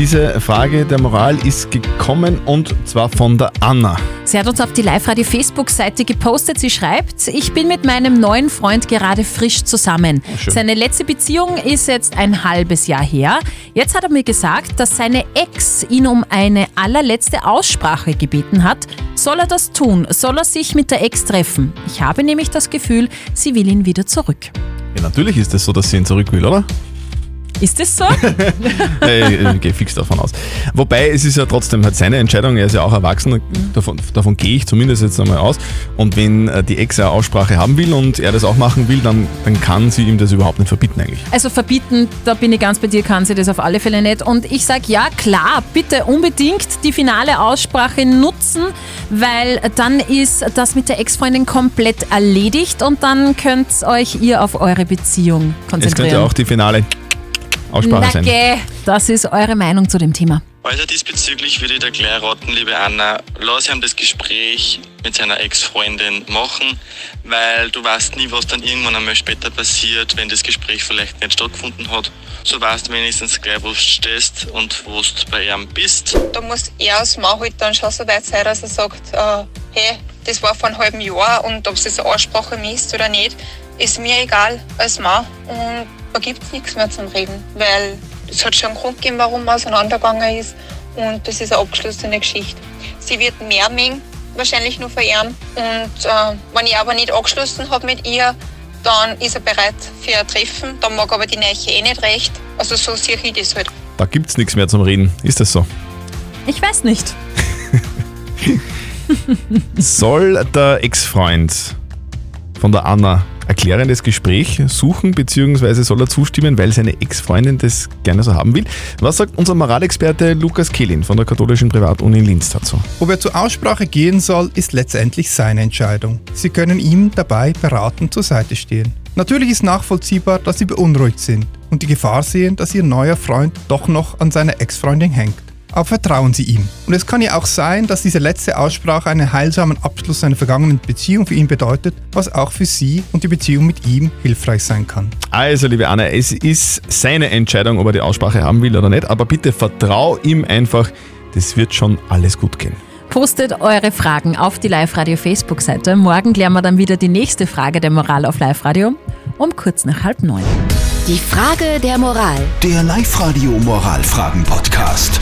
Diese Frage der Moral ist gekommen und zwar von der Anna. Sie hat uns auf die Live-Radio-Facebook-Seite gepostet. Sie schreibt, ich bin mit meinem neuen Freund gerade frisch zusammen. schön. Seine letzte Beziehung ist jetzt ein halbes Jahr her. Jetzt hat er mir gesagt, dass seine Ex ihn um eine allerletzte Aussprache gebeten hat. Soll er das tun? Soll er sich mit der Ex treffen? Ich habe nämlich das Gefühl, sie will ihn wieder zurück. Ja, natürlich ist es so, dass sie ihn zurück will, oder? Ist es so? Ich gehe fix davon aus. Wobei, es ist ja trotzdem halt seine Entscheidung, er ist ja auch erwachsen, davon, davon gehe ich zumindest jetzt einmal aus. Und wenn äh, die Ex eine Aussprache haben will und er das auch machen will, dann, dann kann sie ihm das überhaupt nicht verbieten eigentlich. Also verbieten, da bin ich ganz bei dir, kann sie das auf alle Fälle nicht. Und ich sage ja, klar, bitte unbedingt die finale Aussprache nutzen, weil dann ist das mit der Ex-Freundin komplett erledigt und dann könnt euch ihr auf eure Beziehung Es konzentrieren. könnte auch die finale Aussprache Na sein. geh, das ist eure Meinung zu dem Thema. Also diesbezüglich würde ich dir gleich raten, liebe Anna, lass ihm das Gespräch mit seiner Ex-Freundin machen, weil du weißt nie, was dann irgendwann einmal später passiert, wenn das Gespräch vielleicht nicht stattgefunden hat. So weißt du wenigstens gleich, wo du stehst und wo du bei ihm bist. da muss er als Mann halt dann schon so weit sein, dass er sagt, äh, hey, das war vor einem halben Jahr und ob es jetzt eine Aussprache misst oder nicht, ist mir egal als Mann. Und da gibt es nichts mehr zum Reden, weil es hat schon einen Grund gegeben, warum man auseinandergegangen ist und das ist eine abgeschlossene Geschichte. Sie wird mehr mengen, wahrscheinlich nur ihn und äh, wenn ich aber nicht angeschlossen habe mit ihr, dann ist er bereit für ein Treffen, dann mag aber die Neiche eh nicht recht. Also so sehe ich das halt. Da gibt es nichts mehr zum Reden. Ist das so? Ich weiß nicht. Soll der Ex-Freund von der Anna erklärendes Gespräch suchen, beziehungsweise soll er zustimmen, weil seine Ex-Freundin das gerne so haben will? Was sagt unser Moralexperte Lukas Kehlin von der katholischen Privatuni in Linz dazu? Ob er zur Aussprache gehen soll, ist letztendlich seine Entscheidung. Sie können ihm dabei beratend zur Seite stehen. Natürlich ist nachvollziehbar, dass sie beunruhigt sind und die Gefahr sehen, dass ihr neuer Freund doch noch an seiner Ex-Freundin hängt. Aber vertrauen Sie ihm. Und es kann ja auch sein, dass diese letzte Aussprache einen heilsamen Abschluss seiner vergangenen Beziehung für ihn bedeutet, was auch für Sie und die Beziehung mit ihm hilfreich sein kann. Also, liebe Anna, es ist seine Entscheidung, ob er die Aussprache haben will oder nicht, aber bitte vertrau ihm einfach, das wird schon alles gut gehen. Postet eure Fragen auf die Live-Radio Facebook-Seite. Morgen klären wir dann wieder die nächste Frage der Moral auf Live-Radio um kurz nach halb neun. Die Frage der Moral. Der Live-Radio Moralfragen-Podcast.